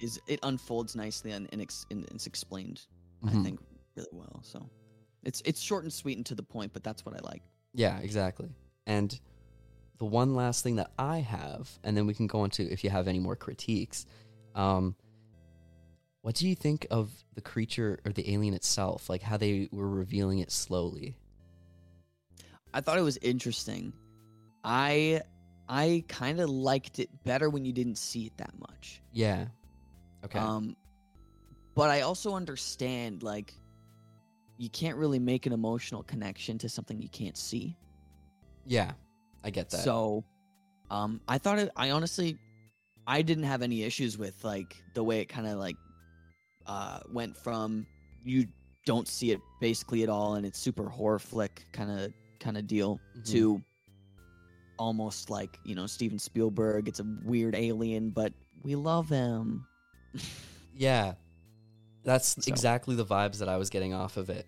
Is it unfolds nicely and, and, ex- and it's explained, I Mhm. think, really well. So it's it's short and sweet and to the point, but that's what I like. Yeah, exactly. And the one last thing that I have, and then we can go into if you have any more critiques. Um, what do you think of the creature or the alien itself? Like how they were revealing it slowly. I thought it was interesting. I I kind of liked it better when you didn't see it that much. Yeah. Okay. Um, but I also understand like you can't really make an emotional connection to something you can't see. yeah, I get that. So, um, I thought it. I honestly, I didn't have any issues with like the way it kind of like uh went from you don't see it basically at all, and it's super horror flick kind of kind of deal Mhm. to almost like you know Steven Spielberg. It's a weird alien, but we love him. Yeah. That's So- exactly the vibes that I was getting off of it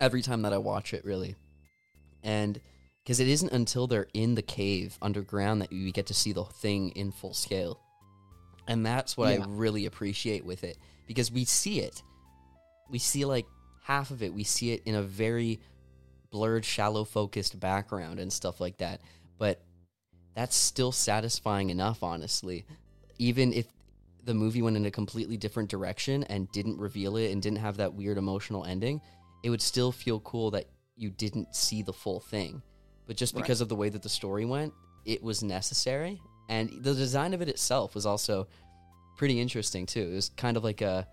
every time that I watch it, really. And because it isn't until they're in the cave underground that you get to see the thing in full scale. And that's what Yeah. I really appreciate with it because we see it. We see like half of it. We see it in a very blurred, shallow focused background and stuff like that. But that's still satisfying enough, honestly. Even if the movie went in a completely different direction and didn't reveal it and didn't have that weird emotional ending, it would still feel cool that you didn't see the full thing. But just Right. because of the way that the story went, it was necessary. And the design of it itself was also pretty interesting too. It was kind of like a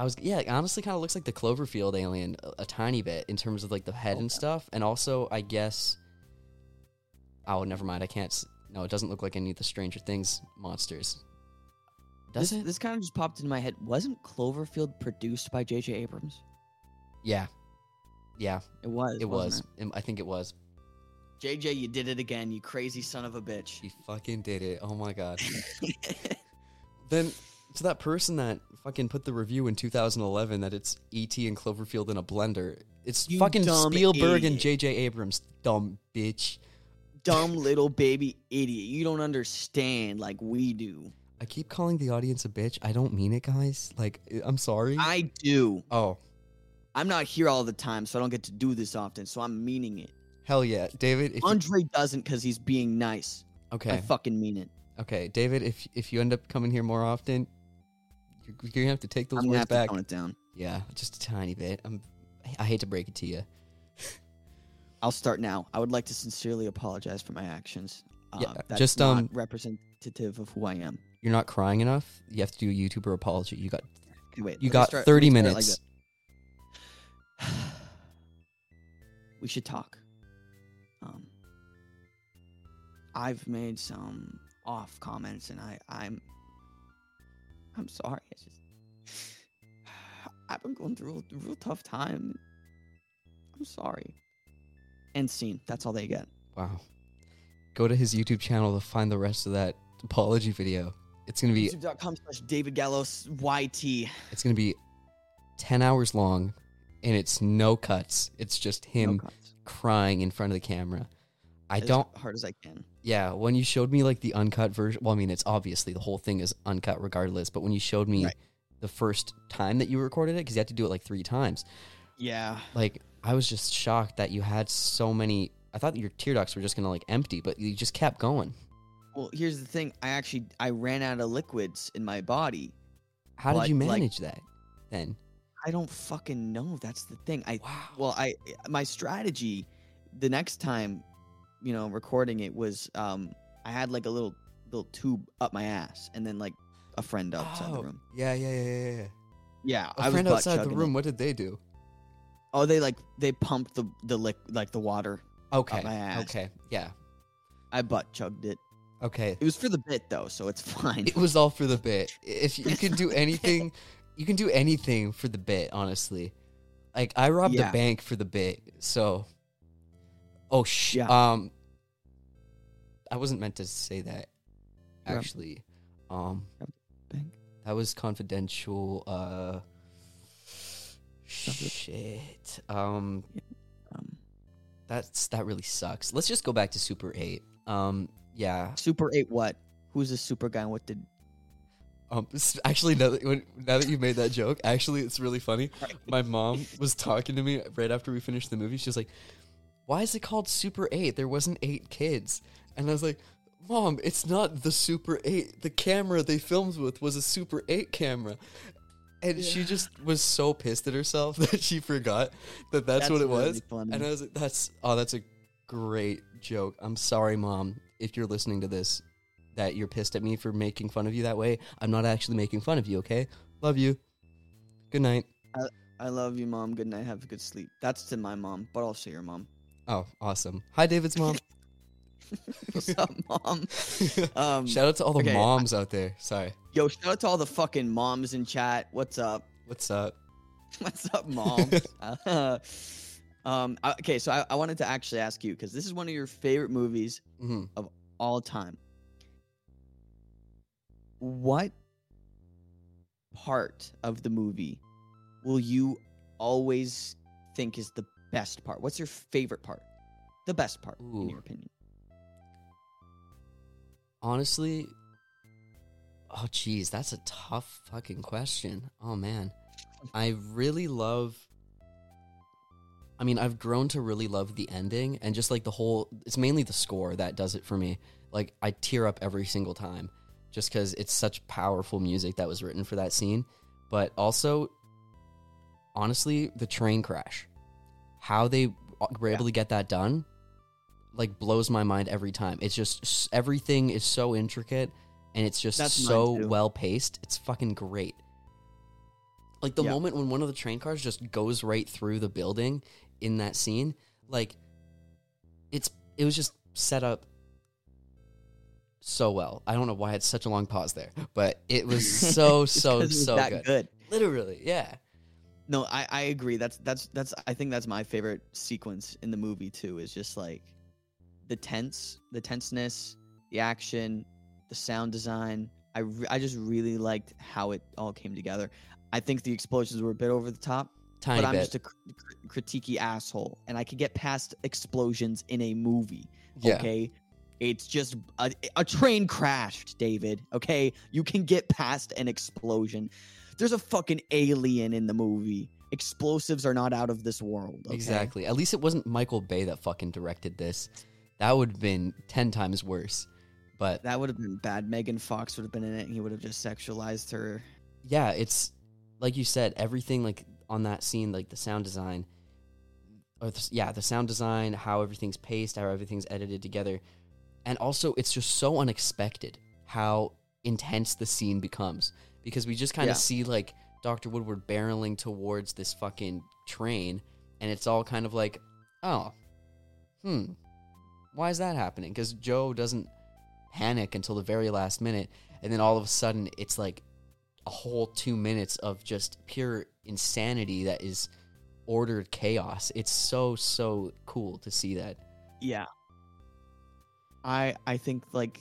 I was yeah, it honestly kind of looks like the Cloverfield alien a, a tiny bit in terms of like the head and stuff, and also I guess. Oh, never mind. I can't. s- No, it doesn't look like any of the Stranger Things monsters. Does this, it? This kind of just popped into my head. Wasn't Cloverfield produced by J.J. Abrams? Yeah, yeah, It was. it was. Um, I think it was. JJ, you did it again, you crazy son of a bitch. She fucking did it. Oh my god. then to that person that fucking put the review in 2011 that it's E.T. and Cloverfield in a blender. It's You fucking dumb Spielberg and idiot. J.J. Abrams. Dumb bitch. Dumb little baby idiot. You don't understand like we do. I keep calling the audience a bitch. I don't mean it, guys. Like, I- I'm sorry. I do. oh, I'm not here all the time, so I don't get to do this often, so I'm meaning it. hell yeah. David, if you, Andre doesn't because he's being nice. Okay. I okay. fucking mean it. Okay, David, if if you end up coming here more often, you're, to have to take those I'm gonna words have to back. tone it down. Yeah, just a tiny bit. I'm I hate to break it to you. I'll start now. I would like to sincerely apologize for my actions. Uh, Yeah, that's just, not um, representative of who I am. You're not crying enough. You have to do a YouTuber apology. You got Okay, wait. You got start- 30 let me start it like minutes. we should talk. Um, I've made some off comments, and I, I'm, I'm sorry. It's just, I've been going through a real tough time. I'm sorry. End scene. That's all they get. wow. Go to his YouTube channel to find the rest of that apology video. It's gonna be YouTube.com slash David Gallos YT. it's gonna be ten hours long, and it's no cuts. It's just No him cuts. crying in front of the camera. I As don't. hard as I can. Yeah, when you showed me like the uncut version, well, I mean, it's obviously the whole thing is uncut regardless. But when you showed me Right. the first time that you recorded it, because you had to do it like three times, Yeah. like I was just shocked that you had so many. I thought your tear ducts were just gonna like empty, but you just kept going. Well, here's the thing. I actually I ran out of liquids in my body. How did But, you like- manage that then? I don't fucking know. That's the thing. I Wow. well, I my strategy the next time, you know, recording it was um I had like a little little tube up my ass and then like a friend outside the Oh, room. Yeah, yeah, yeah, yeah, yeah. Yeah, A I was friend outside the room. It. What did they do? Oh, they like they pumped the the lick like the water. Okay. my ass. Okay. Yeah. I butt chugged it. Okay. It was for the bit though, so it's fine. It was all for the bit. If you, you can do anything, you can do anything for the bit. Honestly, like I robbed Yeah. a bank for the bit. So, oh shit. Yeah. Um, I wasn't meant to say that. Actually, um, bank? that was confidential. Uh, shit. Um, Um, that's that really sucks. Let's just go back to Super Eight. Um, yeah. super eight what? Who's the super guy? and What did? Um, s- actually, now that, when, now that you made that joke, actually, it's really funny. My mom was talking to me right after we finished the movie. She was like, "Why is it called Super 8? There wasn't eight kids." And I was like, "Mom, it's not the Super 8. The camera they filmed with was a Super 8 camera." And she just was so pissed at herself that she forgot that that's, what it really was. funny. And I was like, "That's oh, that's a great joke. I'm sorry, mom, if you're listening to this, that you're pissed at me for making fun of you that way. I'm not actually making fun of you. Okay, love you. Good night." I love you, mom. Good night. Have a good sleep. That's to my mom, but also your mom. Oh, awesome. Hi, David's mom. What's up, mom? Um, Shout out to all the okay, moms out there. Sorry. yo, shout out to all the fucking moms in chat. What's up? What's up? What's up, moms? Uh, um, I- okay, so I, I wanted to actually ask you because this is one of your favorite movies hmm all time. What part of the movie will you always think is the best part? What's your favorite part? The best part, in your opinion? Honestly, oh geez, that's a tough fucking question. Oh man, I really love. I mean, I've grown to really love the ending and just like the whole. It's mainly the score that does it for me. Like I tear up every single time, just because it's such powerful music that was written for that scene. But also, honestly, the train crash, how they uh, were able to get that done, like blows my mind every time. It's just everything is so intricate and it's just That's so well paced. It's fucking great. Like the Yeah. moment when one of the train cars just goes right through the building in that scene, like it's it was just set up so well. I don't know why it's such a long pause there, but it was so so 'cause it was so good. good. Literally, yeah. No, I, I agree. That's that's that's I think that's my favorite sequence in the movie too. Is just like the tense, the tenseness, the action, the sound design. I re- I just really liked how it all came together. I think the explosions were a bit over the top, Tiny but I'm bit. just a cr- cr- critiquey asshole, and I could get past explosions in a movie. yeah. Okay. It's just a, a train crashed, David. Okay. You can get past an explosion. There's a fucking alien in the movie. Explosives are not out of this world. okay? Exactly. At least it wasn't Michael Bay that fucking directed this. That would have been 10 times worse. But That would have been bad. Megan Fox would have been in it and he would have just sexualized her. yeah, it's like you said, everything like on that scene, like the sound design, or the, yeah, the sound design, how everything's paced, how everything's edited together, and also it's just so unexpected how intense the scene becomes because we just kind of Yeah. see like Doctor Woodward barreling towards this fucking train, and it's all kind of like, oh, hmm, why is that happening? Because Joe doesn't panic until the very last minute, and then all of a sudden it's like a whole two minutes of just pure insanity that is ordered chaos. It's so so cool to see that. Yeah. I I think like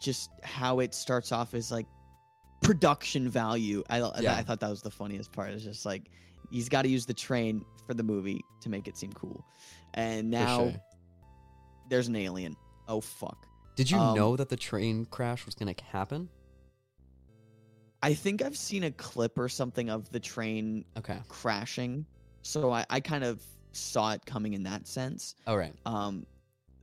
just how it starts off is like production value. I I- Yeah. I thought that was the funniest part. It's just like he's got to use the train for the movie to make it seem cool. And now sure. there's an alien. Oh fuck. Did you um, know that the train crash was going to happen? I think I've seen a clip or something of the train Okay. crashing. So I, I kind of saw it coming in that sense. All right. Um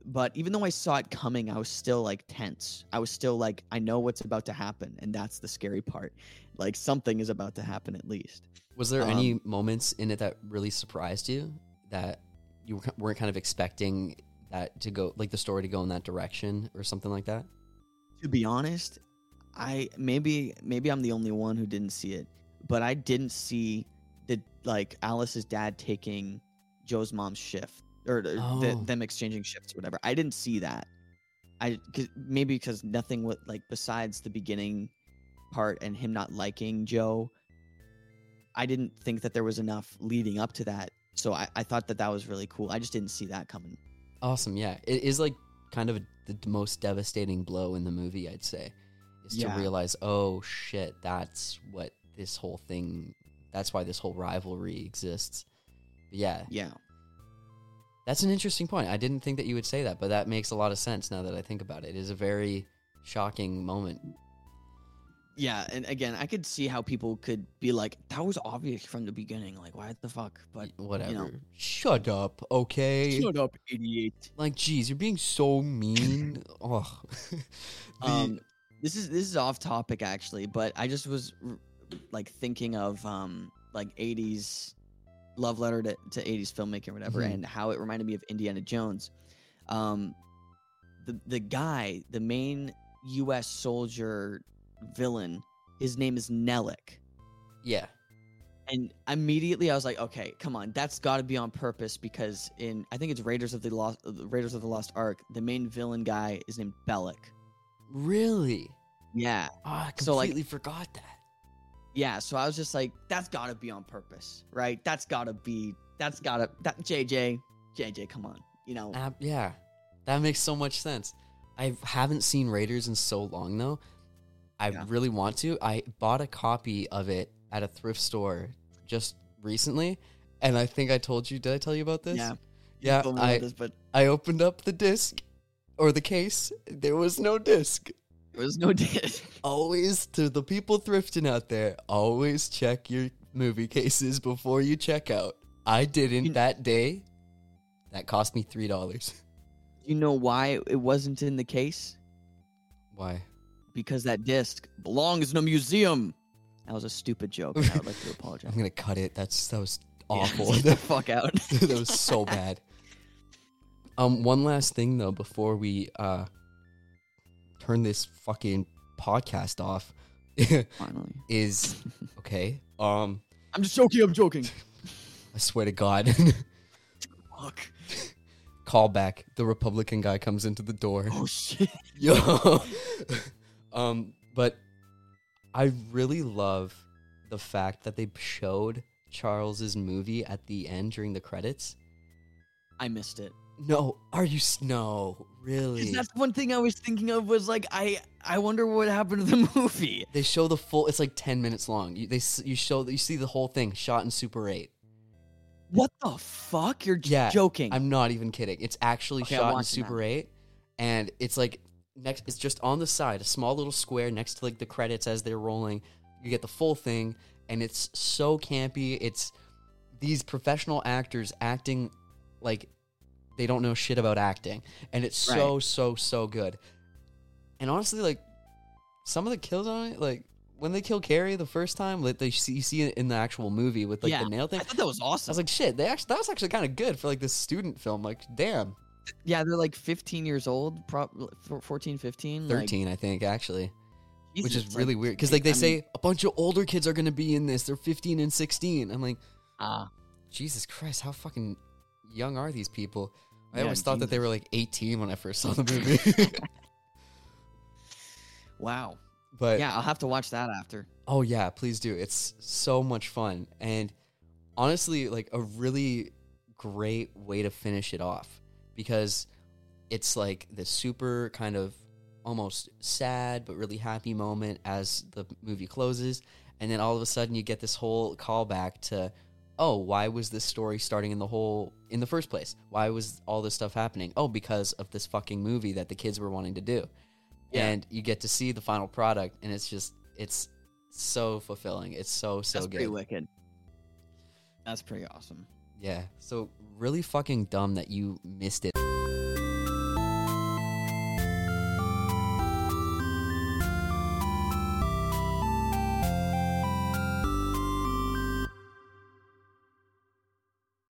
but even though I saw it coming, I was still like tense. I was still like, I know what's about to happen, and that's the scary part. Like something is about to happen at least. Was there any um, moments in it that really surprised you that you were- weren't kind of expecting that to go, like the story to go in that direction or something like that? To be honest, I maybe maybe I'm the only one who didn't see it, but I didn't see the like Alice's dad taking Joe's mom's shift or the, the- Oh. them exchanging shifts or whatever. I didn't see that. I maybe because nothing would like besides the beginning part and him not liking Joe. I didn't think that there was enough leading up to that, so I, I thought that that was really cool. I just didn't see that coming. Awesome. Yeah. It is like kind of the most devastating blow in the movie, I'd say, is Yeah. to realize, oh shit, that's what this whole thing, that's why this whole rivalry exists. But yeah, Yeah, that's an interesting point. I didn't think that you would say that, but that makes a lot of sense now that I think about it. It is a very shocking moment. yeah, and again, I could see how people could be like, "That was obvious from the beginning." Like, why the fuck? But Whatever. Shut up, okay? shut up, idiot. Like, geez, you're being so mean. Ugh. The- Um, this is this is off topic actually, but I just was r- like thinking of um like '80s love letter to, to '80s filmmaking or whatever, Mhm. and how it reminded me of Indiana Jones. Um, the the guy, the main U.S. soldier villain, his name is Nelec. yeah. And immediately I was like, okay, come on, that's got to be on purpose because in I think it's Raiders of the Lost Raiders of the Lost Ark, the main villain guy is named Belloq. Really? Yeah, Oh, I So, like- completely forgot that. Yeah. So I was just like, that's got to be on purpose, right? That's got to be that's got to that JJ JJ, come on, you know. Ab- yeah, that makes so much sense. I haven't seen Raiders in so long though. I Yeah. really want to. I bought a copy of it at a thrift store just recently, and I think I told you. Did I tell you about this? Yeah, Yeah, told me about I this, but I opened up the disc or the case. There was no disc. There was no disc. Always to the people thrifting out there. Always check your movie cases before you check out. I didn't that day. That cost me three dollars. you know why it wasn't in the case? Why? Because that disc belongs in a museum. That was a stupid joke. and I would like to apologize. I'm gonna cut it. That's that was Yeah, awful. get the fuck out. that was so bad. Um, one last thing though, before we uh turn this fucking podcast off, Finally. is okay. Um, I'm just joking. I'm joking. I swear to God, Fuck. call back. The Republican guy comes into the door. Oh shit. Yo. um, but I really love the fact that they showed Charles's movie at the end during the credits. I missed it. No, are you? No, really? That's one thing I was thinking of was like I I wonder what happened to the movie. They show the full. It's like ten minutes long. You, they you show you see the whole thing shot in Super Eight. What the fuck? You're Yeah, joking. I'm not even kidding. It's actually Okay, shot in Super 8 and it's like next it's just on the side, a small little square next to like the credits as they're rolling. You get the full thing and it's so campy. It's these professional actors acting like they don't know shit about acting and it's so so so good. And honestly like some of the kills on it like when they kill Cary the first time, like they see, you see it in the actual movie with like Yeah. the nail thing. I thought that was awesome. I was like, shit, they actually that was actually kind of good for like this student film. Like, damn, yeah, they're like 15 years old, prob 14, 15. like, thirteen, I think actually, which Jesus, is like, really weird because like they I mean- say a bunch of older kids are gonna be in this. They're fifteen and sixteen. I'm like, Ah, Jesus Christ, how fucking young are these people? I Yeah, always thought that they were like eighteen when I first saw the movie. wow. but Yeah, I'll have to watch that after. Oh yeah, please do. It's so much fun and honestly like a really great way to finish it off because it's like this super kind of almost sad but really happy moment as the movie closes and then all of a sudden you get this whole callback to oh why was this story starting in the whole in the first place? Why was all this stuff happening? Oh because of this fucking movie that the kids were wanting to do. Yeah. and you get to see the final product and it's just it's so fulfilling. It's so so That's pretty good. wicked. That's pretty awesome. yeah. So really fucking dumb that you missed it